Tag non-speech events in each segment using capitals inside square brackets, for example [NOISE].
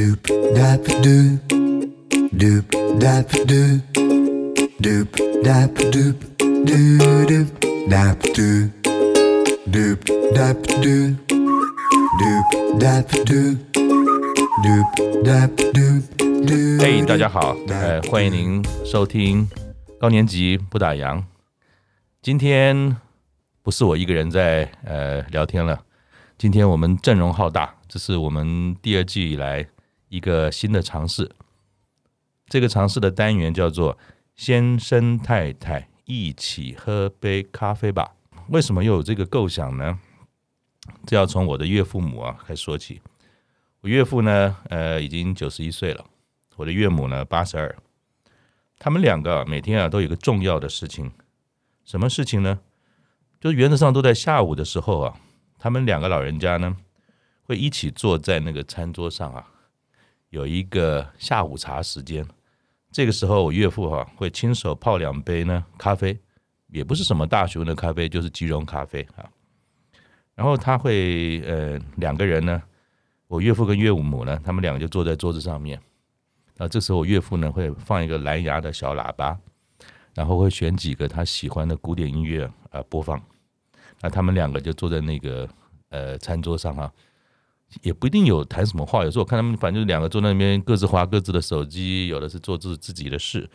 Doop dap doop doop dap doop doop dap doop doo doop dap doop doop dap doop doop dap doop doop dap doop doop 嘿大家好，呃，欢迎您收听高年级不打烊。今天不是我一个人在呃聊天了，今天我们阵容浩大，这是我们第二季以来一个新的尝试。这个尝试的单元叫做“先生太太一起喝杯咖啡吧”。为什么又有这个构想呢？这要从我的岳父母啊开始说起。我岳父呢，呃，已经九十一岁了。我的岳母呢，八十二，他们两个每天啊都有个重要的事情，什么事情呢？就原则上都在下午的时候啊，他们两个老人家呢会一起坐在那个餐桌上啊，有一个下午茶时间。这个时候，我岳父哈、会亲手泡两杯呢咖啡，也不是什么大学问的咖啡，就是即溶咖啡啊。然后他会呃两个人呢，我岳父跟岳母呢，他们两个就坐在桌子上面。啊，这时候我岳父呢会放一个蓝牙的小喇叭，然后会选几个他喜欢的古典音乐啊、播放。那他们两个就坐在那个呃餐桌上啊，也不一定有谈什么话。有时候我看他们反正就是两个坐在那边各自划各自的手机，有的是做自自己的事，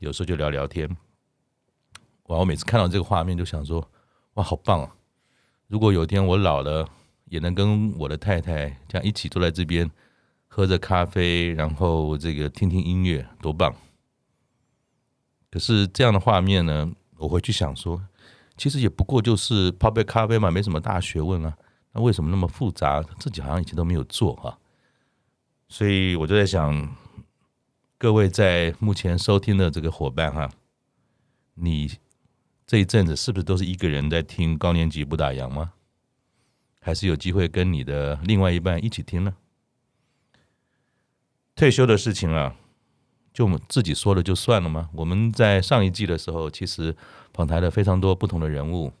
有时候就聊聊天。哇，我每次看到这个画面就想说，哇，好棒啊！如果有一天我老了，也能跟我的太太这样一起坐在这边。喝着咖啡，然后这个听听音乐，多棒！可是这样的画面呢，我回去想说，其实也不过就是泡杯咖啡嘛，没什么大学问啊。那为什么那么复杂？自己好像以前都没有做哈。所以我就在想，各位在目前收听的这个伙伴哈，你这一阵子是不是都是一个人在听高年级不打烊吗？还是有机会跟你的另外一半一起听呢？退休的事情啊，就我们自己说了就算了吗？我们在上一季的时候，其实访谈了非常多不同的人物，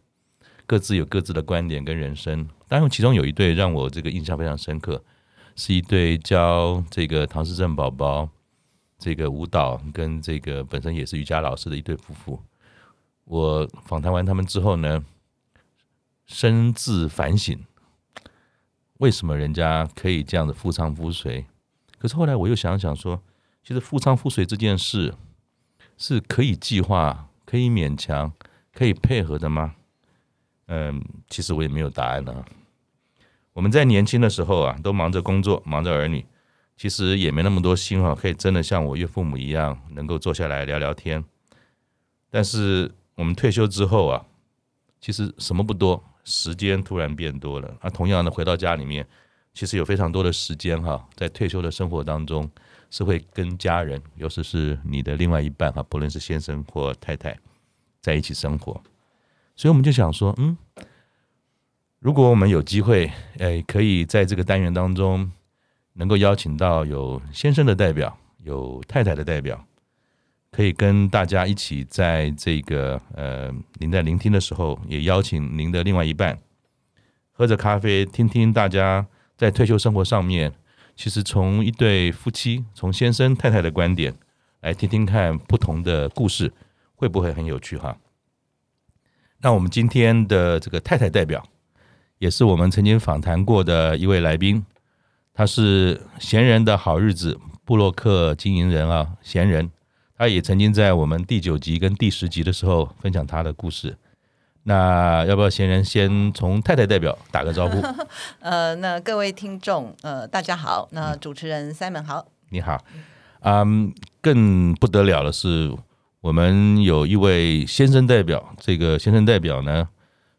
各自有各自的观点跟人生。当然，其中有一对让我这个印象非常深刻，是一对教这个唐诗正宝宝这个舞蹈跟这个本身也是瑜伽老师的一对夫妇。我访谈完他们之后呢，深自反省，为什么人家可以这样的夫唱妇随？可是后来我又想想说，其实夫唱妇随这件事是可以计划、可以勉强、可以配合的吗？嗯，其实我也没有答案呢。我们在年轻的时候啊，都忙着工作、忙着儿女，其实也没那么多心哈，可以真的像我岳父母一样，能够坐下来聊聊天。但是我们退休之后啊，其实什么不多，时间突然变多了。啊，同样的回到家里面。其实有非常多的时间哈，在退休的生活当中，是会跟家人，尤其是你的另外一半哈，不论是先生或太太，在一起生活。所以我们就想说，嗯，如果我们有机会，哎，可以在这个单元当中，能够邀请到有先生的代表，有太太的代表，可以跟大家一起在这个呃，您在聆听的时候，也邀请您的另外一半，喝着咖啡，听听大家。在退休生活上面，其实从一对夫妻，从先生太太的观点来听听看不同的故事，会不会很有趣哈？那我们今天的这个太太代表，也是我们曾经访谈过的一位来宾，他是闲人的好日子布洛克经营人啊，闲人，他也曾经在我们第九集跟第十集的时候分享他的故事。那要不要闲人先从太太代表打个招呼？[LAUGHS] 呃，那各位听众，呃，大家好。那主持人 Simon 好，你好。嗯，更不得了的是，我们有一位先生代表。这个先生代表呢，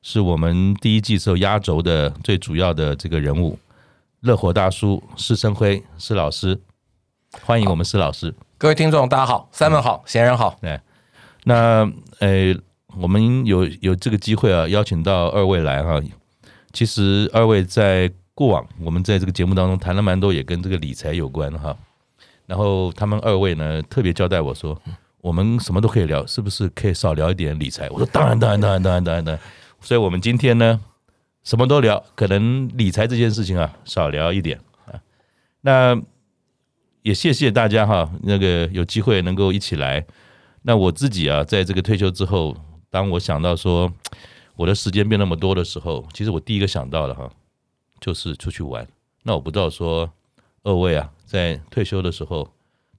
是我们第一季时候压轴的最主要的这个人物，乐火大叔施生辉施老师，欢迎我们施老师。各位听众，大家好，Simon 好，闲人好。对，那呃。我们有有这个机会啊，邀请到二位来哈。其实二位在过往，我们在这个节目当中谈了蛮多，也跟这个理财有关哈。然后他们二位呢，特别交代我说，我们什么都可以聊，是不是可以少聊一点理财？我说当然，当然，当然，当然，当然，当然。所以我们今天呢，什么都聊，可能理财这件事情啊，少聊一点啊。那也谢谢大家哈，那个有机会能够一起来。那我自己啊，在这个退休之后，当我想到说我的时间变那么多的时候，其实我第一个想到的哈，就是出去玩。那我不知道说二位啊，在退休的时候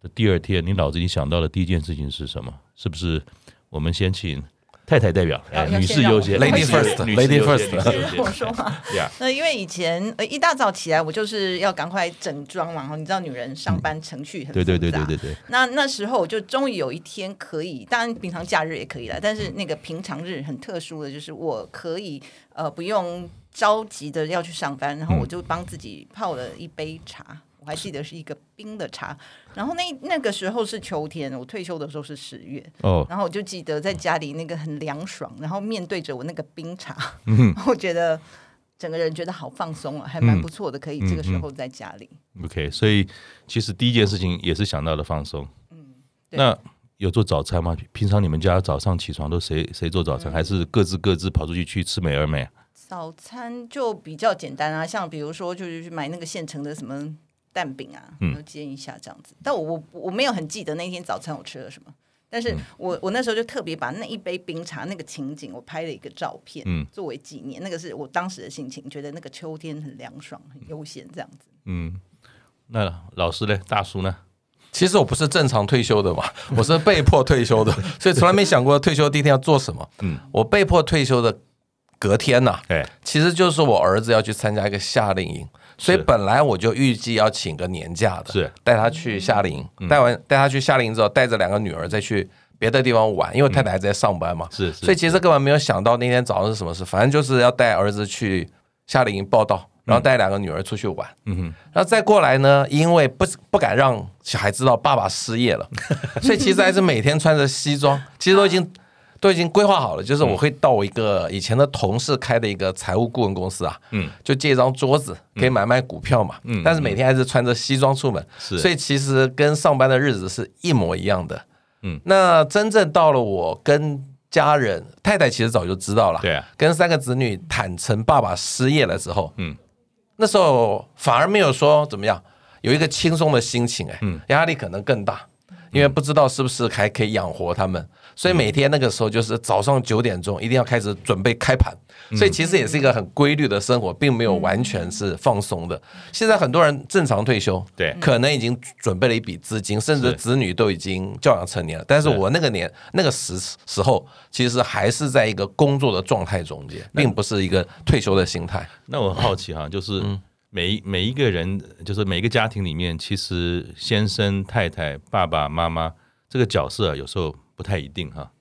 的第二天，你脑子里想到的第一件事情是什么？是不是我们先请？太太代表，哎，女士优先，Lady First，Lady First，让我说嘛。那因为以前呃一大早起来，我就是要赶快整装嘛。然后你知道，女人上班程序很复杂。对对对对对对。那那时候我就终于有一天可以，当然平常假日也可以了，但是那个平常日很特殊的就是我可以呃不用着急的要去上班，然后我就帮自己泡了一杯茶。我还记得是一个冰的茶，然后那那个时候是秋天，我退休的时候是十月，哦，然后我就记得在家里那个很凉爽，然后面对着我那个冰茶，嗯，[LAUGHS] 我觉得整个人觉得好放松啊，还蛮不错的，可以这个时候在家里。OK，所以其实第一件事情也是想到了放松。嗯，那有做早餐吗？平常你们家早上起床都谁谁做早餐，嗯、还是各自各自跑出去去吃美而美？早餐就比较简单啊，像比如说就是去买那个现成的什么。蛋饼啊，就煎一下这样子。嗯、但我我我没有很记得那天早餐我吃了什么，但是我我那时候就特别把那一杯冰茶那个情景，我拍了一个照片，嗯，作为纪念。那个是我当时的心情，觉得那个秋天很凉爽，很悠闲这样子。嗯，那老师呢？大叔呢？其实我不是正常退休的嘛，我是被迫退休的，所以从来没想过退休第一天要做什么。嗯，我被迫退休的隔天呐、啊，哎，其实就是我儿子要去参加一个夏令营。所以本来我就预计要请个年假的，是带他去夏令营，带完带他去夏令营之后，带着两个女儿再去别的地方玩，因为太太还在上班嘛。是，所以其实根本没有想到那天早上是什么事，反正就是要带儿子去夏令营报道，然后带两个女儿出去玩。嗯哼，然后再过来呢，因为不不敢让小孩知道爸爸失业了，[LAUGHS] 所以其实还是每天穿着西装，其实都已经。都已经规划好了，就是我会到我一个以前的同事开的一个财务顾问公司啊，嗯，就借一张桌子可以买卖股票嘛，嗯，但是每天还是穿着西装出门，是，所以其实跟上班的日子是一模一样的，嗯，那真正到了我跟家人太太其实早就知道了，对啊，跟三个子女坦诚爸爸失业了之后，嗯，那时候反而没有说怎么样，有一个轻松的心情，哎，嗯，压力可能更大。因为不知道是不是还可以养活他们，所以每天那个时候就是早上九点钟一定要开始准备开盘，所以其实也是一个很规律的生活，并没有完全是放松的。现在很多人正常退休，对，可能已经准备了一笔资金，甚至子女都已经教养成年了。但是我那个年那个时时候，其实还是在一个工作的状态中间，并不是一个退休的心态。那我很好奇哈，就是。每每一个人，就是每一个家庭里面，其实先生、太太、爸爸妈妈这个角色有时候不太一定哈。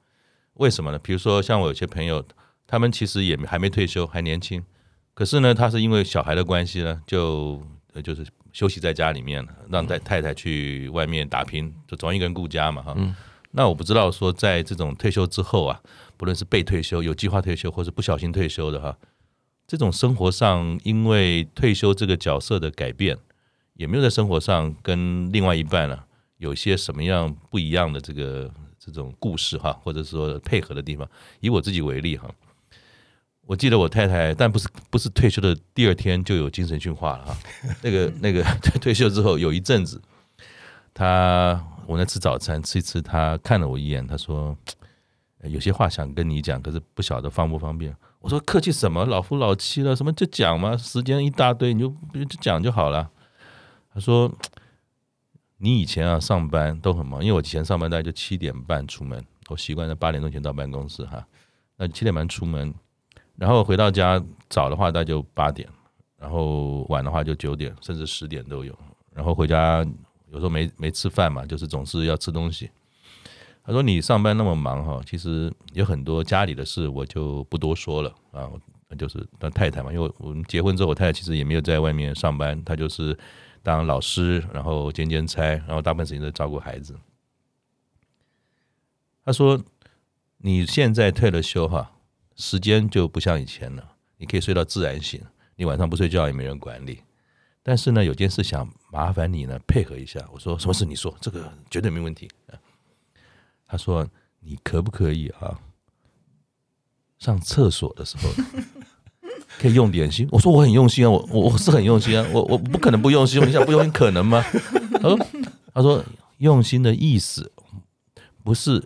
为什么呢？比如说，像我有些朋友，他们其实也还没退休，还年轻，可是呢，他是因为小孩的关系呢，就就是休息在家里面，让太太太去外面打拼，就总一个人顾家嘛哈。那我不知道说，在这种退休之后啊，不论是被退休、有计划退休，或是不小心退休的哈。这种生活上，因为退休这个角色的改变，也没有在生活上跟另外一半呢、啊，有些什么样不一样的这个这种故事哈，或者说配合的地方？以我自己为例哈，我记得我太太，但不是不是退休的第二天就有精神训话了哈。[LAUGHS] 那个那个 [LAUGHS] 退休之后有一阵子，她我在吃早餐，吃一吃，她看了我一眼，她说有些话想跟你讲，可是不晓得方不方便。我说客气什么，老夫老妻了，什么就讲嘛，时间一大堆，你就就讲就好了。他说，你以前啊上班都很忙，因为我以前上班大概就七点半出门，我习惯在八点钟前到办公室哈。那七点半出门，然后回到家早的话大概就八点，然后晚的话就九点，甚至十点都有。然后回家有时候没没吃饭嘛，就是总是要吃东西。他说：“你上班那么忙哈，其实有很多家里的事，我就不多说了啊。就是当太太嘛，因为我们结婚之后，我太太其实也没有在外面上班，她就是当老师，然后兼兼差，然后大部分时间都照顾孩子。”他说：“你现在退了休哈，时间就不像以前了，你可以睡到自然醒，你晚上不睡觉也没人管你。但是呢，有件事想麻烦你呢，配合一下。”我说：“什么事？你说，这个绝对没问题。”他说：“你可不可以啊？上厕所的时候可以用点心。”我说：“我很用心啊，我我我是很用心啊，我我不可能不用心。你想不用心可能吗？”他说：“他说用心的意思不是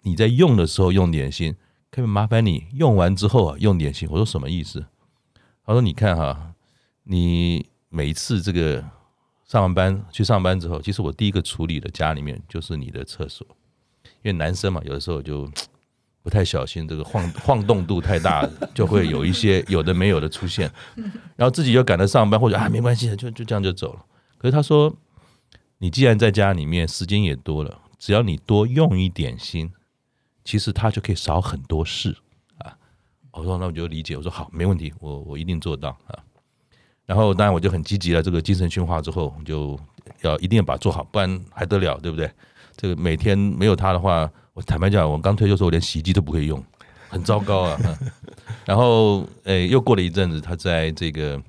你在用的时候用点心，可以麻烦你用完之后啊用点心。我说什么意思？他说你看哈，你每一次这个上完班去上班之后，其实我第一个处理的家里面就是你的厕所，因为男生嘛，有的时候就。不太小心，这个晃晃动度太大，就会有一些有的没有的出现，[LAUGHS] 然后自己又赶着上班，或者啊没关系，就就这样就走了。可是他说，你既然在家里面时间也多了，只要你多用一点心，其实他就可以少很多事啊。我说那我就理解，我说好，没问题，我我一定做到啊。然后当然我就很积极了，这个精神训化之后，就要一定要把它做好，不然还得了，对不对？这个每天没有他的话。我坦白讲，我刚退休时候，我连洗衣机都不会用，很糟糕啊。然后，诶，又过了一阵子，他在这个，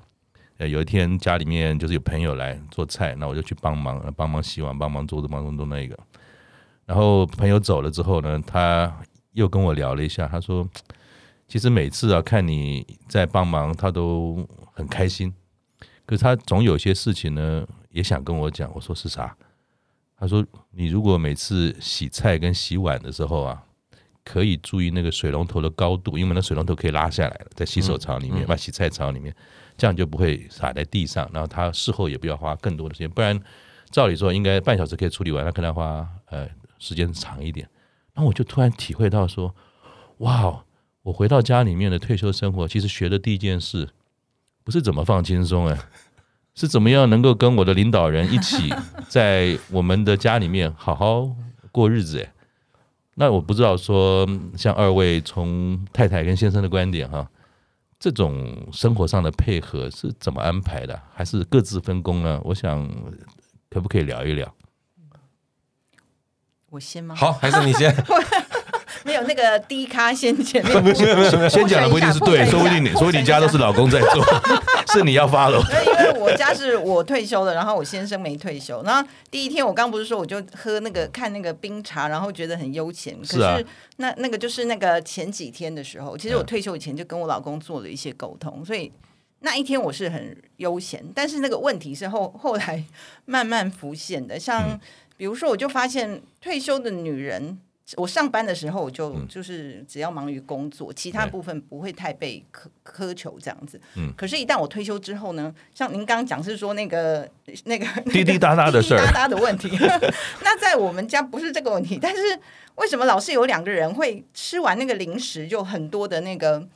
呃，有一天家里面就是有朋友来做菜，那我就去帮忙，帮忙洗碗，帮忙做这，帮忙做那个。然后朋友走了之后呢，他又跟我聊了一下，他说，其实每次啊看你在帮忙，他都很开心，可是他总有些事情呢，也想跟我讲。我说是啥？他说：“你如果每次洗菜跟洗碗的时候啊，可以注意那个水龙头的高度，因为那水龙头可以拉下来了，在洗手槽里面，把洗菜槽里面，这样就不会洒在地上。然后他事后也不要花更多的时间，不然照理说应该半小时可以处理完，他可能要花呃时间长一点。然后我就突然体会到说，哇，我回到家里面的退休生活，其实学的第一件事不是怎么放轻松哎。”是怎么样能够跟我的领导人一起 [LAUGHS] 在我们的家里面好好过日子？哎，那我不知道说，像二位从太太跟先生的观点哈，这种生活上的配合是怎么安排的？还是各自分工呢？我想可不可以聊一聊？我先吗？好，还是你先。[LAUGHS] [LAUGHS] 没有那个低咖先前面，先讲的不一定是对，说不定你，说你家都是老公在做，[LAUGHS] 是你要发了。因为我家是我退休了，然后我先生没退休。然后第一天我刚不是说我就喝那个看那个冰茶，然后觉得很悠闲。可是那那个就是那个前几天的时候，其实我退休以前就跟我老公做了一些沟通，所以那一天我是很悠闲。但是那个问题是后 [LAUGHS] 后来慢慢浮现的，像比如说我就发现退休的女人。我上班的时候，我就就是只要忙于工作，其他部分不会太被苛苛求这样子。嗯，可是，一旦我退休之后呢，像您刚刚讲是说那个那个滴滴答答的事儿，滴滴答答的问题，[LAUGHS] 那在我们家不是这个问题。但是为什么老是有两个人会吃完那个零食就很多的那个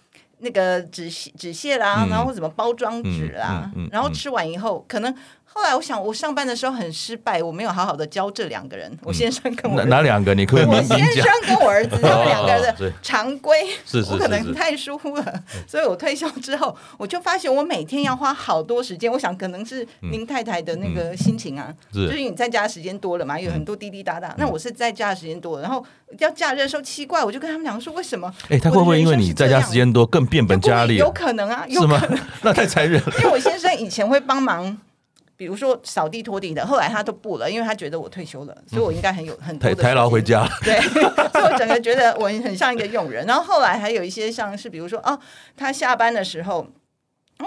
那个纸纸屑啦，然后或什么包装纸啦，然后吃完以后可能。后来我想，我上班的时候很失败，我没有好好的教这两个人。我先生跟我哪两个？你可以我先生跟我儿子 [LAUGHS] 他们两个人的常规，我可能太疏忽了。[LAUGHS] 所以我退休之后，我就发现我每天要花好多时间。我想可能是您太太的那个心情啊，就是你在家的时间多了嘛，有很多滴滴答答。那我是在家的时间多了，然后要假日的时候奇怪，我就跟他们两个说，为什么？哎，他会不会因为你在家时间多更变本加厉？有可能啊，有可能。[LAUGHS] 那太残忍了。因为我先生以前会帮忙。比如说扫地拖地的，后来他都不了，因为他觉得我退休了，所以我应该很有很多的台劳回家。对，[LAUGHS] 所以我整个觉得我很像一个佣人。然后后来还有一些像是，比如说哦，他下班的时候。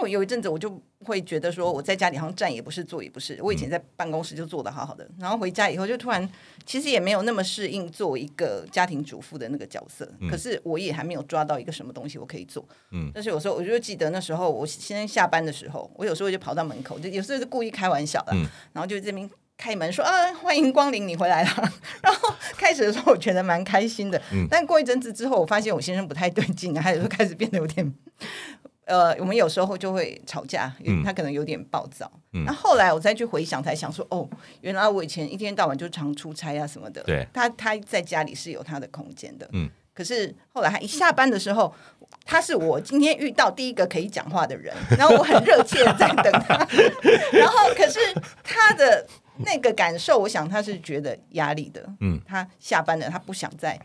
我有一阵子我就会觉得说，我在家里好像站也不是，坐也不是。我以前在办公室就坐的好好的，然后回家以后就突然其实也没有那么适应做一个家庭主妇的那个角色。可是我也还没有抓到一个什么东西我可以做。嗯，但是有时候我就记得那时候我先下班的时候，我有时候就跑到门口，就有时候是故意开玩笑的，然后就这边开门说啊，欢迎光临，你回来了。然后开始的时候我觉得蛮开心的，但过一阵子之后，我发现我先生不太对劲，他有时候开始变得有点。呃，我们有时候就会吵架，因为他可能有点暴躁。那、嗯、后来我再去回想，才想说，哦，原来我以前一天到晚就常出差啊什么的。对，他他在家里是有他的空间的。嗯，可是后来他一下班的时候，他是我今天遇到第一个可以讲话的人，[LAUGHS] 然后我很热切的在等他。然后，可是他的那个感受，我想他是觉得压力的。嗯，他下班了，他不想再。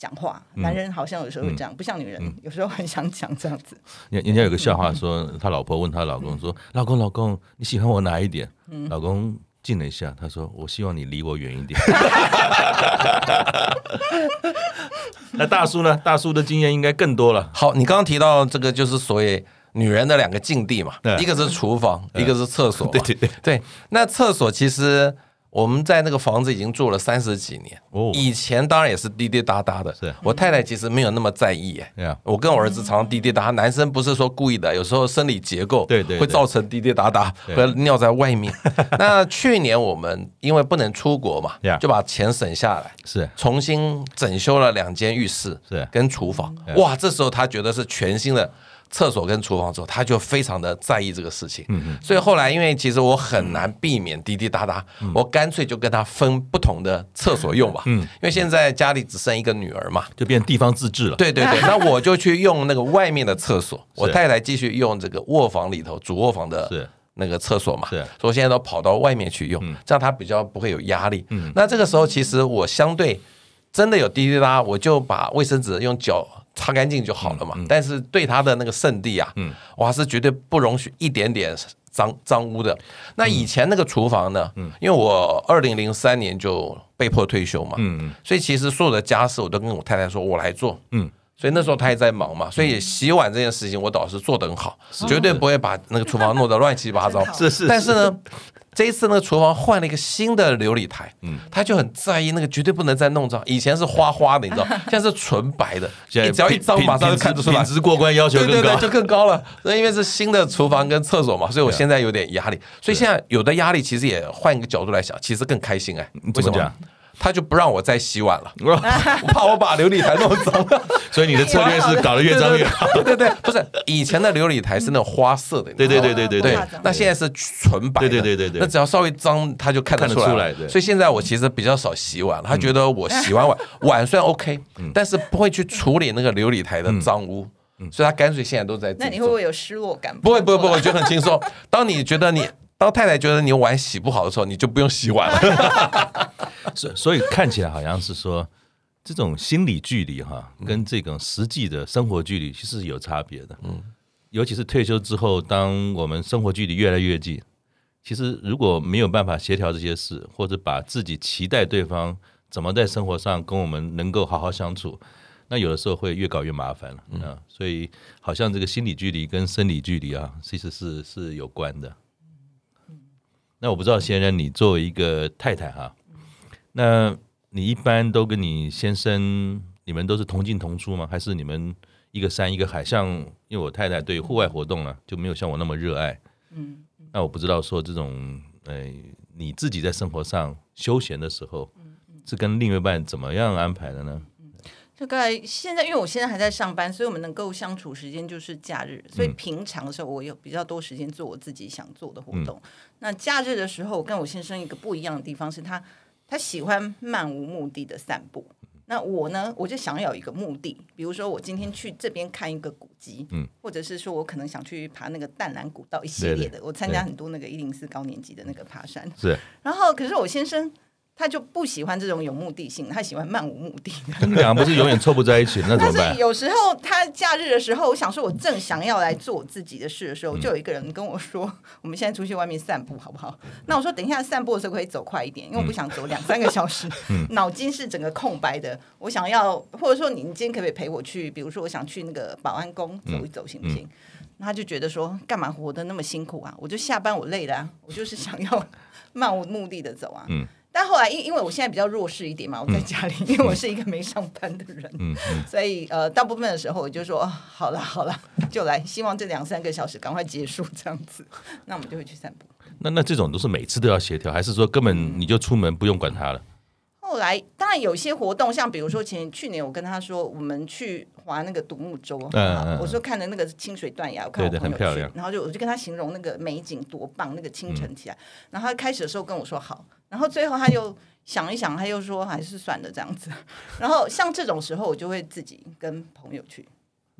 讲话，男人好像有时候会这样，不像女人，有时候很想讲这样子。人人家有个笑话说，他老婆问他老公说：“老公，老公，你喜欢我哪一点？”老公静了一下，他说：“我希望你离我远一点。[LAUGHS] ”那大叔呢？大叔的经验应该更多了。好，你刚刚提到这个，就是所谓女人的两个境地嘛，一个是厨房，一个是厕所。[LAUGHS] 对对对对。那厕所其实。我们在那个房子已经住了三十几年，哦，以前当然也是滴滴答答的。是我太太其实没有那么在意，哎，我跟我儿子常常滴滴答答。男生不是说故意的，有时候生理结构对对会造成滴滴答答，会尿在外面。[LAUGHS] 那去年我们因为不能出国嘛，就把钱省下来，是重新整修了两间浴室，是跟厨房。哇，这时候他觉得是全新的。厕所跟厨房之后，他就非常的在意这个事情。所以后来，因为其实我很难避免滴滴答答，我干脆就跟他分不同的厕所用吧。嗯。因为现在家里只剩一个女儿嘛，就变地方自治了。对对对。[LAUGHS] 那我就去用那个外面的厕所，我太太继续用这个卧房里头主卧房的那个厕所嘛。所以我现在都跑到外面去用，这样他比较不会有压力。嗯。那这个时候，其实我相对真的有滴滴答，我就把卫生纸用脚。擦干净就好了嘛，嗯嗯、但是对他的那个圣地啊，嗯、我还是绝对不容许一点点脏脏污的。那以前那个厨房呢？嗯、因为我二零零三年就被迫退休嘛，嗯嗯、所以其实所有的家事我都跟我太太说，我来做。嗯、所以那时候他也在忙嘛，所以洗碗这件事情我倒是做得很好，绝对不会把那个厨房弄得乱七八糟。是是，但是呢。[LAUGHS] 这一次那个厨房换了一个新的琉璃台，嗯，他就很在意那个绝对不能再弄脏。以前是花花的，你知道，[LAUGHS] 现在是纯白的，你只要一脏马上就看得出来。品质过关要求更高，对对对，就更高了。那因为是新的厨房跟厕所嘛，所以我现在有点压力。所以现在有的压力其实也换一个角度来想，其实更开心哎。为什么？他就不让我再洗碗了，[LAUGHS] 我怕我把琉璃台弄脏了，所以你的 [LAUGHS] 策略是搞得越脏越好。对对对，不是以前的琉璃台是那种花色的，对对对对对对。那现在是纯白的，对对对对对。那只要稍微脏，他就看得出来。所以现在我其实比较少洗碗，他觉得我洗完碗碗虽然 OK，但是不会去处理那个琉璃台的脏污，所以他干脆现在都在。那你会不会有失落感？不会不会不会，我觉得很轻松。当你觉得你。当太太觉得你碗洗不好的时候，你就不用洗碗了。[LAUGHS] 所所以看起来好像是说，这种心理距离哈，跟这种实际的生活距离其实是有差别的。嗯，尤其是退休之后，当我们生活距离越来越近，其实如果没有办法协调这些事，或者把自己期待对方怎么在生活上跟我们能够好好相处，那有的时候会越搞越麻烦了。嗯，所以好像这个心理距离跟生理距离啊，其实是是有关的。那我不知道，先生，你作为一个太太哈，那你一般都跟你先生，你们都是同进同出吗？还是你们一个山一个海？像因为我太太对户外活动呢，就没有像我那么热爱。嗯，那我不知道说这种，哎，你自己在生活上休闲的时候，是跟另一半怎么样安排的呢？大概现在，因为我现在还在上班，所以我们能够相处时间就是假日。所以平常的时候，我有比较多时间做我自己想做的活动。嗯、那假日的时候，我跟我先生一个不一样的地方是他，他喜欢漫无目的的散步。那我呢，我就想要有一个目的，比如说我今天去这边看一个古迹，嗯，或者是说我可能想去爬那个淡蓝古道一系列的，对对对，我参加很多那个一零四高年级的那个爬山。是，然后可是我先生。他就不喜欢这种有目的性，他喜欢漫无目的。[LAUGHS] 他们两个不是永远凑不在一起，那怎么办？但是有时候他假日的时候，我想说，我正想要来做我自己的事的时候，就有一个人跟我说：“我们现在出去外面散步好不好？”那我说：“等一下散步的时候可以走快一点，因为我不想走两三个小时，[LAUGHS] 脑筋是整个空白的。我想要，或者说你今天可不可以陪我去？比如说我想去那个保安宫走一走，行不行？”那他就觉得说：“干嘛活得那么辛苦啊？我就下班我累了啊，我就是想要 [LAUGHS] 漫无目的的走啊。”嗯。但后来，因因为我现在比较弱势一点嘛，我在家里，因为我是一个没上班的人，嗯嗯、所以呃，大部分的时候我就说，好了好了，就来，希望这两三个小时赶快结束这样子，[LAUGHS] 那我们就会去散步。那那这种都是每次都要协调，还是说根本你就出门不用管他了？后来当然有些活动，像比如说前去年我跟他说，我们去划那个独木舟，嗯、我说看着那个清水断崖，我看我朋友去，然后就我就跟他形容那个美景多棒，那个清晨起来，嗯、然后他开始的时候跟我说好，然后最后他又想一想，他又说还是算了这样子，[LAUGHS] 然后像这种时候我就会自己跟朋友去。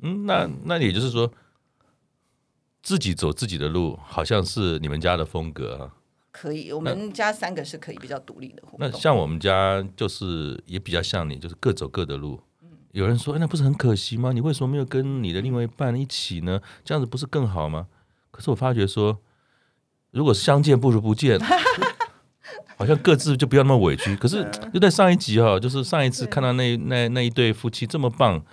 嗯，那那也就是说，自己走自己的路，好像是你们家的风格啊。可以，我们家三个是可以比较独立的。那像我们家就是也比较像你，就是各走各的路。嗯、有人说，哎，那不是很可惜吗？你为什么没有跟你的另外一半一起呢？这样子不是更好吗？可是我发觉说，如果相见不如不见，[LAUGHS] 好像各自就不要那么委屈。可是就在上一集哈、哦，就是上一次看到那那那一对夫妻这么棒。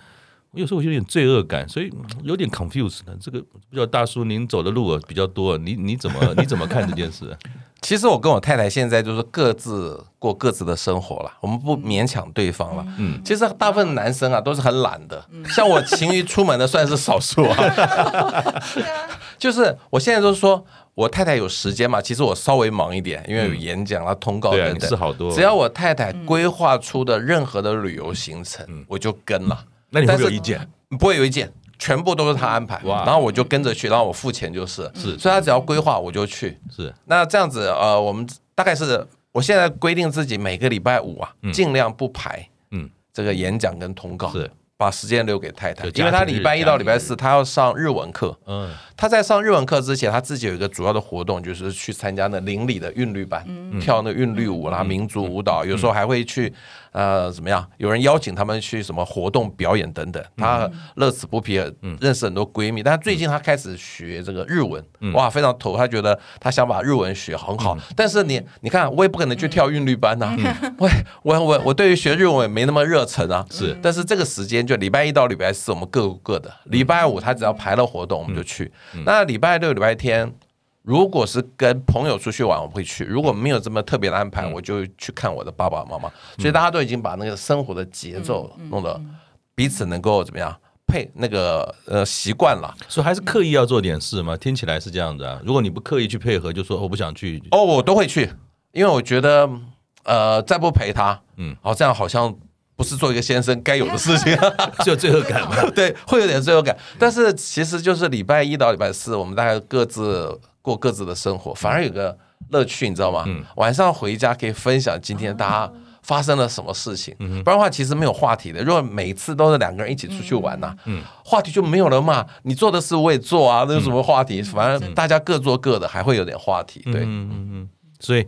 有时候我有点罪恶感，所以有点 confused 的。这个不知道大叔您走的路比较多，你你怎么 [LAUGHS] 你怎么看这件事？其实我跟我太太现在就是各自过各自的生活了，我们不勉强对方了。嗯，其实大部分男生啊都是很懒的，像我勤于出门的算是少数啊。[LAUGHS] 就是我现在都说我太太有时间嘛，其实我稍微忙一点，因为有演讲啊、通告等等。是好多。只要我太太规划出的任何的旅游行程，我就跟了。那你会有意见？不会有意见。全部都是他安排，然后我就跟着去，然后我付钱就是，是，所以他只要规划我就去，是。那这样子，呃，我们大概是，我现在规定自己每个礼拜五啊，尽量不排，嗯，这个演讲跟通告，是。把时间留给太太，因为他礼拜一到礼拜四他要上日文课。嗯，他在上日文课之前，他自己有一个主要的活动，就是去参加那邻里的韵律班，跳那韵律舞啦、民族舞蹈，有时候还会去呃怎么样？有人邀请他们去什么活动表演等等，他乐此不疲，认识很多闺蜜。但最近他开始学这个日文，哇，非常投，他觉得他想把日文学很好。但是你你看，我也不可能去跳韵律班呐，[LAUGHS] 喂，我我我对于学日文也没那么热忱啊。是，但是这个时间。就礼拜一到礼拜四，我们各过各的。礼拜五他只要排了活动，我们就去。那礼拜六、礼拜天，如果是跟朋友出去玩，我会去；如果没有这么特别的安排，我就去看我的爸爸妈妈。所以大家都已经把那个生活的节奏弄得彼此能够怎么样配那个呃习惯了。所以还是刻意要做点事嘛？听起来是这样子啊。如果你不刻意去配合，就说我不想去哦，我都会去，因为我觉得呃再不陪他，嗯，哦这样好像。不是做一个先生该有的事情，[LAUGHS] 就有罪恶感嘛？[LAUGHS] 对，会有点罪恶感。但是其实就是礼拜一到礼拜四，我们大概各自过各自的生活，反而有个乐趣，你知道吗？嗯、晚上回家可以分享今天大家发生了什么事情。嗯、不然的话，其实没有话题的。如果每次都是两个人一起出去玩呐、啊，嗯、话题就没有了嘛。你做的事我也做啊，那有什么话题？反正大家各做各的，还会有点话题。对，嗯嗯嗯，所以。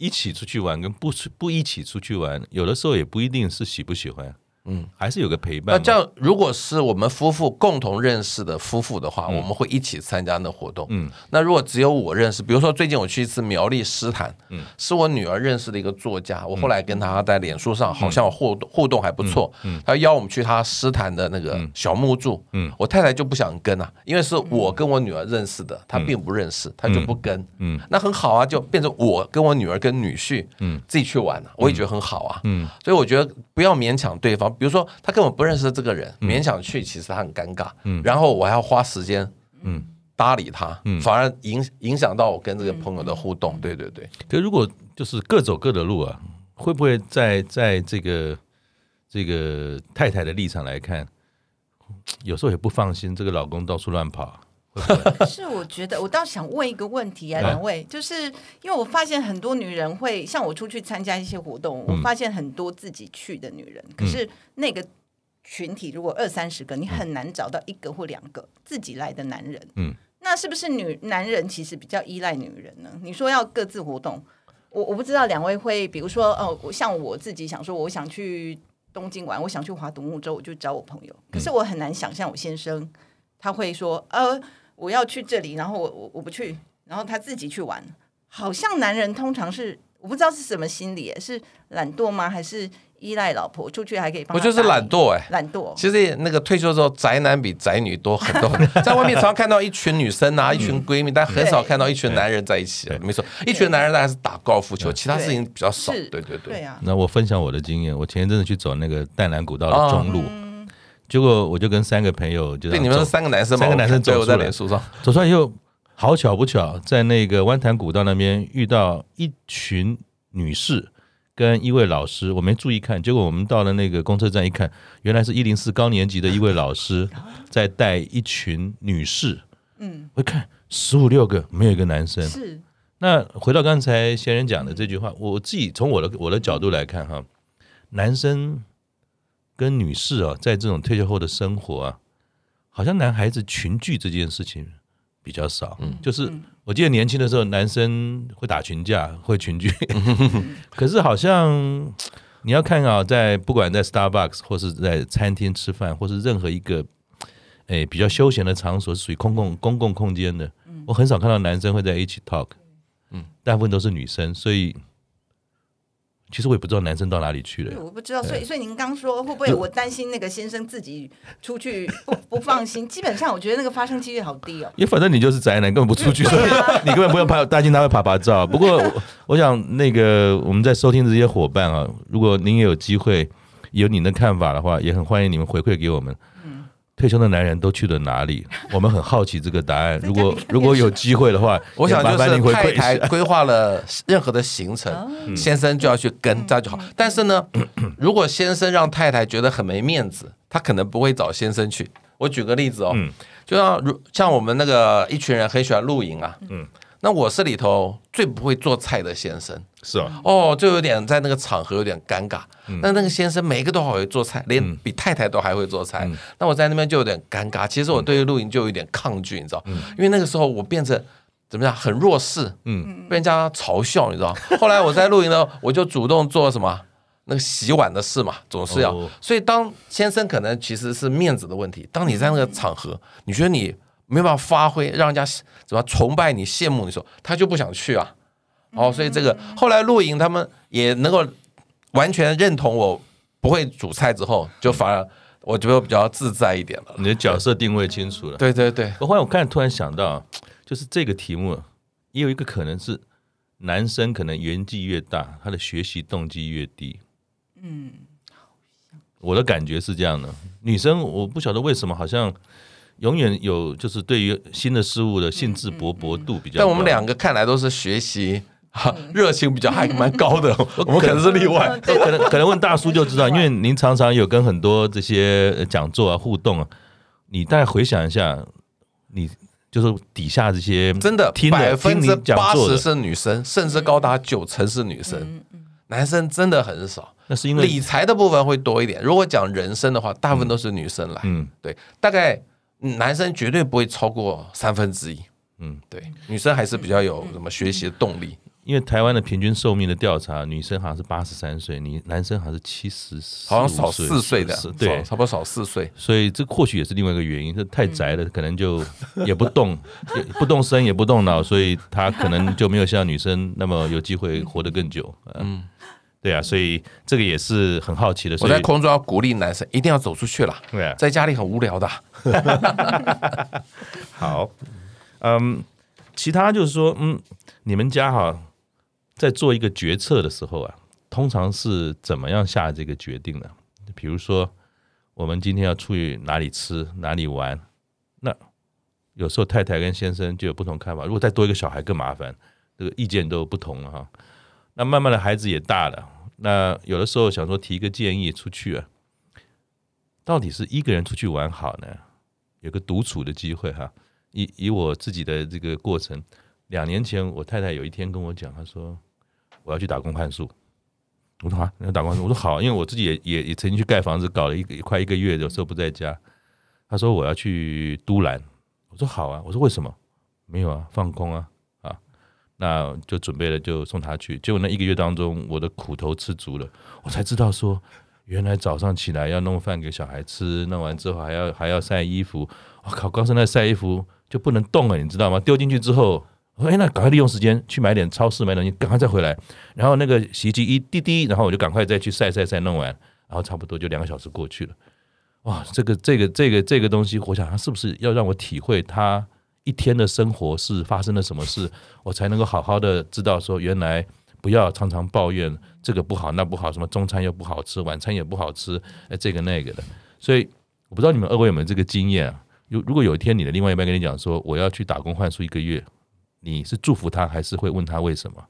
一起出去玩跟不不一起出去玩，有的时候也不一定是喜不喜欢。嗯，还是有个陪伴。那这样，如果是我们夫妇共同认识的夫妇的话，我们会一起参加那活动。嗯，那如果只有我认识，比如说最近我去一次苗栗诗坛，嗯，是我女儿认识的一个作家，我后来跟她在脸书上好像互动互动还不错。嗯，她邀我们去她诗坛的那个小木柱。嗯，我太太就不想跟啊，因为是我跟我女儿认识的，她并不认识，她就不跟。嗯，那很好啊，就变成我跟我女儿跟女婿，嗯，自己去玩了，我也觉得很好啊。嗯，所以我觉得不要勉强对方。比如说，他根本不认识这个人，勉强去，其实他很尴尬。嗯，然后我还要花时间，嗯，搭理他，嗯，反而影影响到我跟这个朋友的互动。对对对。可如果就是各走各的路啊，会不会在在这个这个太太的立场来看，有时候也不放心这个老公到处乱跑？是，我觉得我倒想问一个问题啊，两位，就是因为我发现很多女人会像我出去参加一些活动，我发现很多自己去的女人，可是那个群体如果二三十个，你很难找到一个或两个自己来的男人。嗯，那是不是女男人其实比较依赖女人呢？你说要各自活动，我我不知道两位会，比如说哦，像我自己想说，我想去东京玩，我想去划独木舟，我就找我朋友，可是我很难想象我先生他会说呃。我要去这里，然后我我我不去，然后他自己去玩。好像男人通常是我不知道是什么心理，是懒惰吗？还是依赖老婆出去还可以帮？我就是懒惰哎，懒惰。其实那个退休之后，宅男比宅女多很多。[LAUGHS] 在外面常常看到一群女生啊，[LAUGHS] 一群闺蜜，但很少看到一群男人在一起。没错，一群男人大概是打高尔夫球，其他事情比较少。对对对。对啊。那我分享我的经验，我前一阵子去走那个淡蓝古道的中路。结果我就跟三个朋友就，对，你们是三个男生，三个男生走在脸书上，走出来以后，好巧不巧，在那个湾潭古道那边遇到一群女士跟一位老师，我没注意看，结果我们到了那个公车站一看，原来是一零四高年级的一位老师 [LAUGHS] 在带一群女士，嗯，我一看十五六个，没有一个男生。是，那回到刚才仙人讲的这句话，我自己从我的我的角度来看哈，男生。跟女士啊，在这种退休后的生活啊，好像男孩子群聚这件事情比较少。嗯，就是我记得年轻的时候，男生会打群架，会群聚。[LAUGHS] 可是好像你要看啊，在不管在 Starbucks 或是在餐厅吃饭，或是任何一个诶比较休闲的场所，是属于公共公共空间的，我很少看到男生会在一起 talk。嗯，大部分都是女生，所以。其实我也不知道男生到哪里去了。我不知道，所以所以您刚说会不会我担心那个先生自己出去不不放心？[LAUGHS] 基本上我觉得那个发生几率好低哦。因为反正你就是宅男，根本不出去，[LAUGHS] 所以你根本不用怕担心他会趴趴走。不过我，我想那个我们在收听的这些伙伴啊，如果您也有机会有您的看法的话，也很欢迎你们回馈给我们。退休的男人都去了哪里？[LAUGHS] 我们很好奇这个答案。如果如果有机会的话，我想就是太太规划了任何的行程，先生就要去跟，这样就好。但是呢，[CLEARS THROAT] 如果先生让太太觉得很没面子，他可能不会找先生去。我举个例子哦，就像如像我们那个一群人很喜欢露营啊，嗯。那我是里头最不会做菜的先生，是啊，哦，就有点在那个场合有点尴尬。那、嗯、那个先生每一个都好会做菜，连比太太都还会做菜。嗯、那我在那边就有点尴尬。其实我对于露营就有点抗拒，你知道，嗯、因为那个时候我变成怎么样，很弱势，嗯，被人家嘲笑，你知道。[LAUGHS] 后来我在露营呢，我就主动做什么那个洗碗的事嘛，总是要。哦、所以当先生可能其实是面子的问题，当你在那个场合，你觉得你。没办法发挥，让人家怎么崇拜你、羡慕你的时候，他就不想去啊。哦，所以这个后来露营，他们也能够完全认同我不会煮菜之后，就反而我觉得比较自在一点了。你的角色定位清楚了。对对对。我后来我看突然想到，就是这个题目也有一个可能是男生可能年纪越大，他的学习动机越低。嗯，我的感觉是这样的。女生我不晓得为什么好像。永远有，就是对于新的事物的兴致勃勃度比较。但我们两个看来都是学习 [LAUGHS] 热情比较还蛮高的，我们可能是例外。[LAUGHS] 可能可能问大叔就知道，因为您常常有跟很多这些讲座啊互动啊，你大概回想一下，你就是底下这些真的百分之八十是女生，甚至高达九成是女生，男生真的很少。那是因为理财的部分会多一点。如果讲人生的话，大部分都是女生来。嗯，对，大概。男生绝对不会超过三分之一，嗯，对，女生还是比较有什么学习的动力。因为台湾的平均寿命的调查，女生好像是八十三岁，你男生好像是七十，好像少四岁的，对，差不多少四岁。所以这或许也是另外一个原因，这太宅了，可能就也不动，[LAUGHS] 也不动身，也不动脑，所以他可能就没有像女生那么有机会活得更久。嗯。对啊，所以这个也是很好奇的。我在空中要鼓励男生一定要走出去了，对啊，在家里很无聊的。[LAUGHS] 好，嗯，其他就是说，嗯，你们家哈，在做一个决策的时候啊，通常是怎么样下这个决定呢？比如说，我们今天要出去哪里吃，哪里玩，那有时候太太跟先生就有不同看法。如果再多一个小孩更麻烦，这个意见都不同了哈。那慢慢的孩子也大了，那有的时候想说提一个建议出去啊，到底是一个人出去玩好呢？有个独处的机会哈。以以我自己的这个过程，两年前我太太有一天跟我讲，她说我要去打工换宿。我说啊，你要打工？我说好，因为我自己也也也曾经去盖房子，搞了一个快一个月，有时候不在家。他说我要去都兰。我说好啊。我说为什么？没有啊，放空啊。啊那就准备了，就送他去。结果那一个月当中，我的苦头吃足了，我才知道说，原来早上起来要弄饭给小孩吃，弄完之后还要还要晒衣服。我靠，光是那晒衣服就不能动了，你知道吗？丢进去之后，我说哎，那赶快利用时间去买点超市买东西，赶快再回来。然后那个洗衣机一滴滴，然后我就赶快再去晒晒晒，弄完，然后差不多就两个小时过去了。哇，这个这个这个这个东西，我想他是不是要让我体会他？一天的生活是发生了什么事，我才能够好好的知道说，原来不要常常抱怨这个不好那不好，什么中餐又不好吃，晚餐也不好吃，哎，这个那个的。所以我不知道你们二位有没有这个经验啊？如如果有一天你的另外一半跟你讲说，我要去打工换宿一个月，你是祝福他，还是会问他为什么？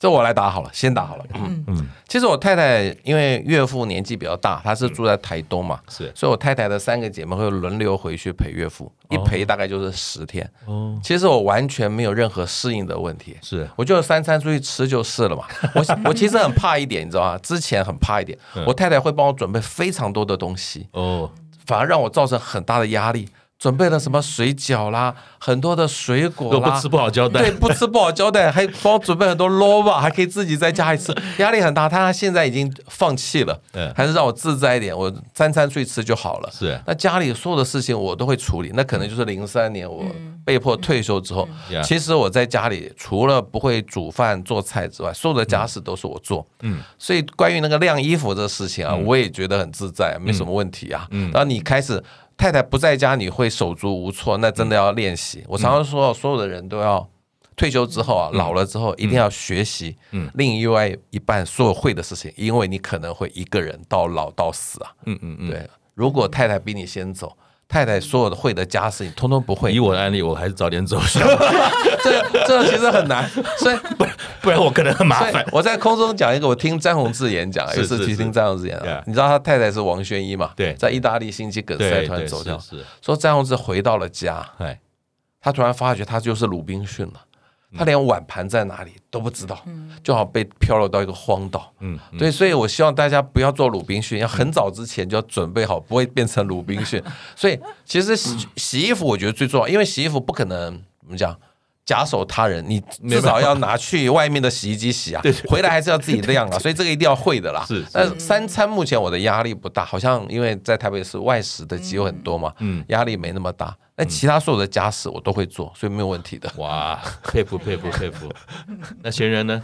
这我来打好了，先打好了。嗯嗯，其实我太太因为岳父年纪比较大，他是住在台东嘛，是，所以我太太的三个姐妹会轮流回去陪岳父，一陪大概就是十天。哦，其实我完全没有任何适应的问题，是，我就三餐出去吃就是了嘛。我 [LAUGHS] 我其实很怕一点，你知道吗？之前很怕一点，我太太会帮我准备非常多的东西，哦，反而让我造成很大的压力。准备了什么水饺啦，很多的水果啦，不吃不好交代，对，不吃不好交代，还帮我准备很多萝卜，还可以自己在家里吃，[LAUGHS] 压力很大。他现在已经放弃了，对，还是让我自在一点，我三餐出去吃就好了。是，那家里所有的事情我都会处理。那可能就是零三年我被迫退休之后，其实我在家里除了不会煮饭做菜之外，所有的家事都是我做。嗯，所以关于那个晾衣服这个事情啊，我也觉得很自在，没什么问题啊。嗯，然后你开始。太太不在家，你会手足无措，那真的要练习。我常常说，所有的人都要退休之后啊，老了之后一定要学习，嗯另外一半所有会的事情，因为你可能会一个人到老到死啊。嗯嗯嗯，对。如果太太比你先走。太太所有的会的家事，你通通不会。以我的案例，我还是早点走。[LAUGHS] 这这其实很难，所以 [LAUGHS] 不不然我可能很麻烦。我在空中讲一个，我听詹宏志演讲，也是去听詹宏志演讲。你知道他太太是王宣一嘛？对，在意大利心肌梗塞突然走掉。说詹宏志回到了家，他突然发觉他就是鲁滨逊了。他连碗盘在哪里都不知道，就好被飘落到一个荒岛。嗯，对，所以我希望大家不要做鲁滨逊，要很早之前就要准备好，不会变成鲁滨逊。[LAUGHS] 所以其实洗洗衣服我觉得最重要，因为洗衣服不可能怎么讲。假手他人，你至少要拿去外面的洗衣机洗啊，[LAUGHS] 回来还是要自己晾啊，所以这个一定要会的啦。是，但三餐目前我的压力不大，好像因为在台北市外食的机会很多嘛，嗯，压力没那么大。那其他所有的家事我都会做，所以没有问题的。哇，佩服佩服 [LAUGHS] 佩服。那闲人呢？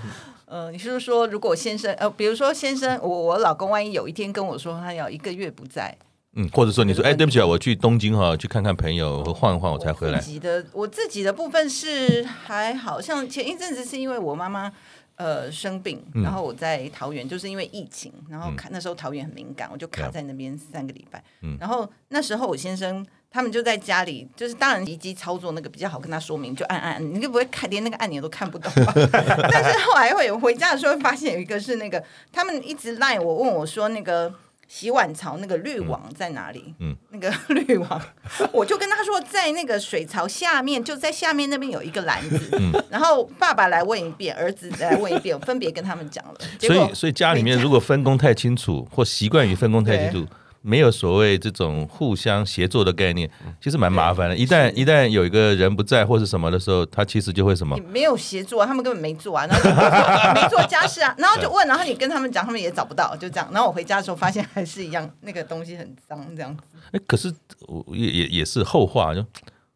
呃，你是不是说，如果先生呃，比如说先生，我我老公万一有一天跟我说他要一个月不在。嗯，或者说你说，哎，对不起啊，我去东京哈，去看看朋友，晃一晃，我才回来。自己的，我自己的部分是还好像前一阵子是因为我妈妈呃生病，然后我在桃园，就是因为疫情，然后卡那时候桃园很敏感，我就卡在那边三个礼拜。嗯，然后那时候我先生他们就在家里，就是当然，移机操作那个比较好跟他说明，就按按，你就不会看，连那个按钮都看不懂。[LAUGHS] 但是后来会回家的时候发现有一个是那个，他们一直赖我问我说那个。洗碗槽那个滤网在哪里？嗯，那个滤网，[LAUGHS] 我就跟他说，在那个水槽下面，就在下面那边有一个篮子。嗯，然后爸爸来问一遍，儿子来问一遍，我分别跟他们讲了。所以，所以家里面如果分工太清楚，或习惯于分工太清楚。没有所谓这种互相协作的概念，其实蛮麻烦的。一旦一旦有一个人不在或是什么的时候，他其实就会什么？没有协作啊，他们根本没做啊，然后没做家事啊，[LAUGHS] 然后就问，然后你跟他们讲，他们也找不到，就这样。然后我回家的时候发现还是一样，那个东西很脏，这样子。哎，可是我也也也是后话，就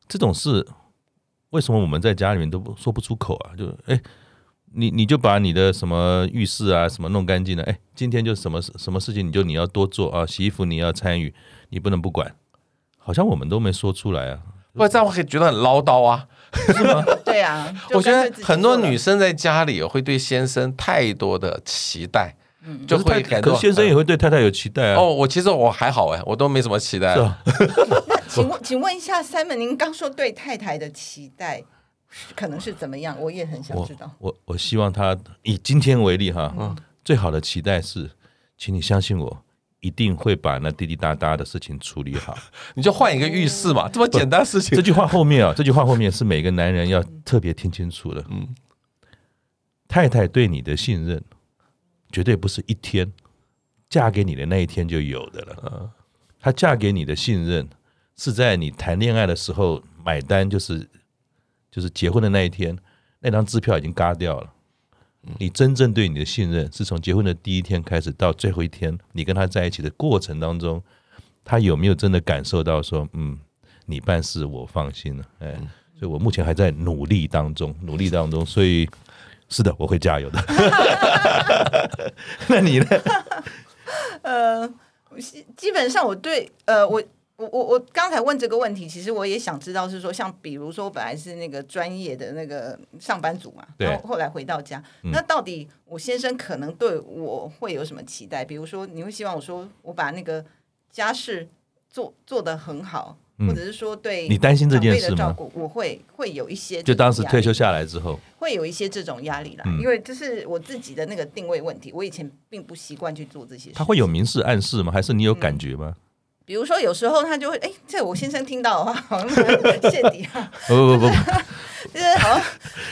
这种事，为什么我们在家里面都不说不出口啊？就哎。你你就把你的什么浴室啊什么弄干净了，哎，今天就什么什么事情你就你要多做啊，洗衣服你要参与，你不能不管，好像我们都没说出来啊，不然这样我可以觉得很唠叨啊，是吗？对啊，我觉得很多女生在家里会对先生太多的期待，嗯，就会感觉先生也会对太太有期待啊。哦，我其实我还好哎，我都没什么期待。那 [LAUGHS] 请问请问一下，Simon，您刚说对太太的期待？可能是怎么样？我也很想知道。我我，我希望他以今天为例哈，嗯、最好的期待是，请你相信我，一定会把那滴滴答答的事情处理好。[LAUGHS] 你就换一个浴室嘛，这么简单事情。这句话后面啊，这句话后面是每个男人要特别听清楚的。嗯，太太对你的信任，绝对不是一天嫁给你的那一天就有的了。嗯，她嫁给你的信任，是在你谈恋爱的时候买单，就是。就是结婚的那一天，那张支票已经嘎掉了。你真正对你的信任，是从结婚的第一天开始到最后一天，你跟他在一起的过程当中，他有没有真的感受到说，嗯，你办事我放心了，哎，所以我目前还在努力当中，努力当中，所以是的，我会加油的。[LAUGHS] [LAUGHS] 那你呢？呃，基本上我对呃我。我我我刚才问这个问题，其实我也想知道，是说像比如说，我本来是那个专业的那个上班族嘛，然后后来回到家，那到底我先生可能对我会有什么期待？比如说，你会希望我说我把那个家事做做得很好，或者是说对你担心这件事吗？我会会有一些，就当时退休下来之后，会有一些这种压力啦，因为这是我自己的那个定位问题，我以前并不习惯去做这些事。他会有明示暗示吗？还是你有感觉吗？比如说，有时候他就会，哎，这我先生听到的话，[LAUGHS] 好像谢底啊。不 [LAUGHS] 不不，[LAUGHS] 就是好像，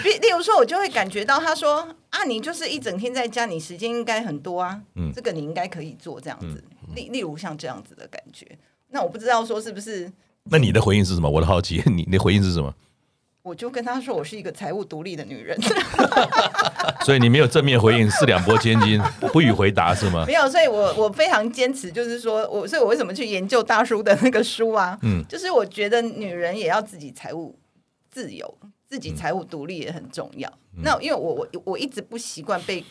例例如说，我就会感觉到他说啊，你就是一整天在家，你时间应该很多啊，嗯，这个你应该可以做这样子。例例如像这样子的感觉，那我不知道说是不是那你的回应是什么？我的好奇，你的回应是什么？我就跟他说，我是一个财务独立的女人，[LAUGHS] 所以你没有正面回应，是两拨千斤，[LAUGHS] 不予回答是吗？没有，所以我我非常坚持，就是说我，所以我为什么去研究大叔的那个书啊？嗯，就是我觉得女人也要自己财务自由，自己财务独立也很重要。嗯、那因为我我我一直不习惯被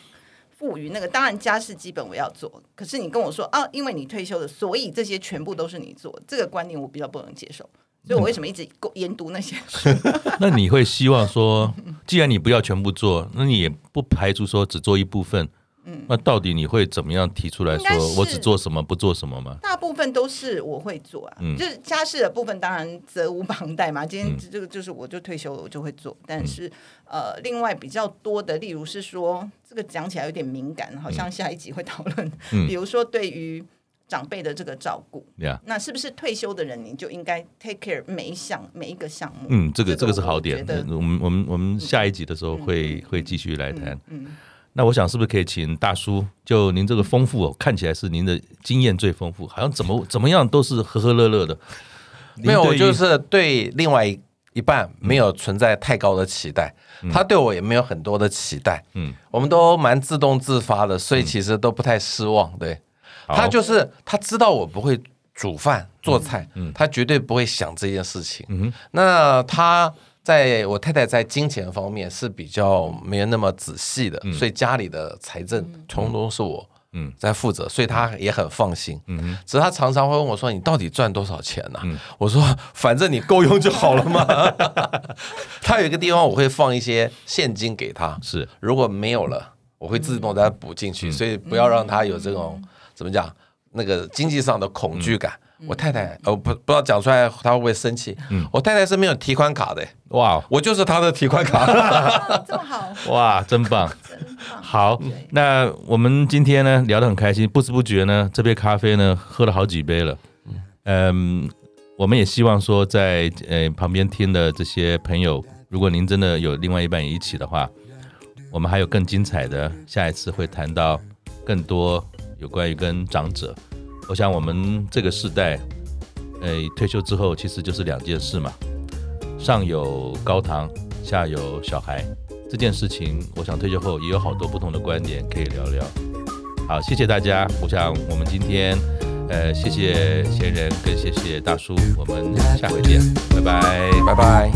赋予那个，当然家事基本我要做，可是你跟我说啊，因为你退休了，所以这些全部都是你做，这个观念我比较不能接受。所以我为什么一直研读那些书？[LAUGHS] 那你会希望说，既然你不要全部做，那你也不排除说只做一部分。嗯，那到底你会怎么样提出来说，我只做什么，不做什么吗？大部分都是我会做啊，嗯、就是家事的部分，当然责无旁贷嘛。今天这个就是我就退休了，我就会做。但是、嗯、呃，另外比较多的，例如是说，这个讲起来有点敏感，好像下一集会讨论。嗯、比如说对于。长辈的这个照顾，Yeah. 那是不是退休的人你就应该 take care 每一项每一个项目？嗯，这个这个是好点。我们我们我们下一集的时候会、嗯、会继续来谈。嗯，嗯那我想是不是可以请大叔？就您这个丰富哦，看起来是您的经验最丰富，好像怎么 [LAUGHS] 怎么样都是和和乐乐的。没有，我就是对另外一一半没有存在太高的期待，嗯、他对我也没有很多的期待。嗯，我们都蛮自动自发的，所以其实都不太失望。对。他就是他知道我不会煮饭做菜，嗯，他绝对不会想这件事情。嗯，那他在我太太在金钱方面是比较没有那么仔细的，所以家里的财政通通是我嗯。在负责，所以他也很放心。只是他常常会问我说：“你到底赚多少钱呢？”我说：“反正你够用就好了嘛。[LAUGHS] ”他有一个地方我会放一些现金给他，是。如果没有了，我会自动再补进去，所以不要让他有这种。怎么讲？那个经济上的恐惧感，嗯、我太太，我不不知道讲出来她会不会生气？嗯、我太太是没有提款卡的，哇，我就是她的提款卡，[LAUGHS] 这么好，哇，真棒，真棒。好，那我们今天呢聊得很开心，不知不觉呢这杯咖啡呢喝了好几杯了，嗯，我们也希望说在呃旁边听的这些朋友，如果您真的有另外一半也一起的话，我们还有更精彩的，下一次会谈到更多。有关于跟长者，我想我们这个世代，呃，退休之后其实就是两件事嘛，上有高堂，下有小孩，这件事情，我想退休后也有好多不同的观点可以聊聊。好，谢谢大家，我想我们今天，呃，谢谢闲人，更谢谢大叔，我们下回见，拜拜，拜拜。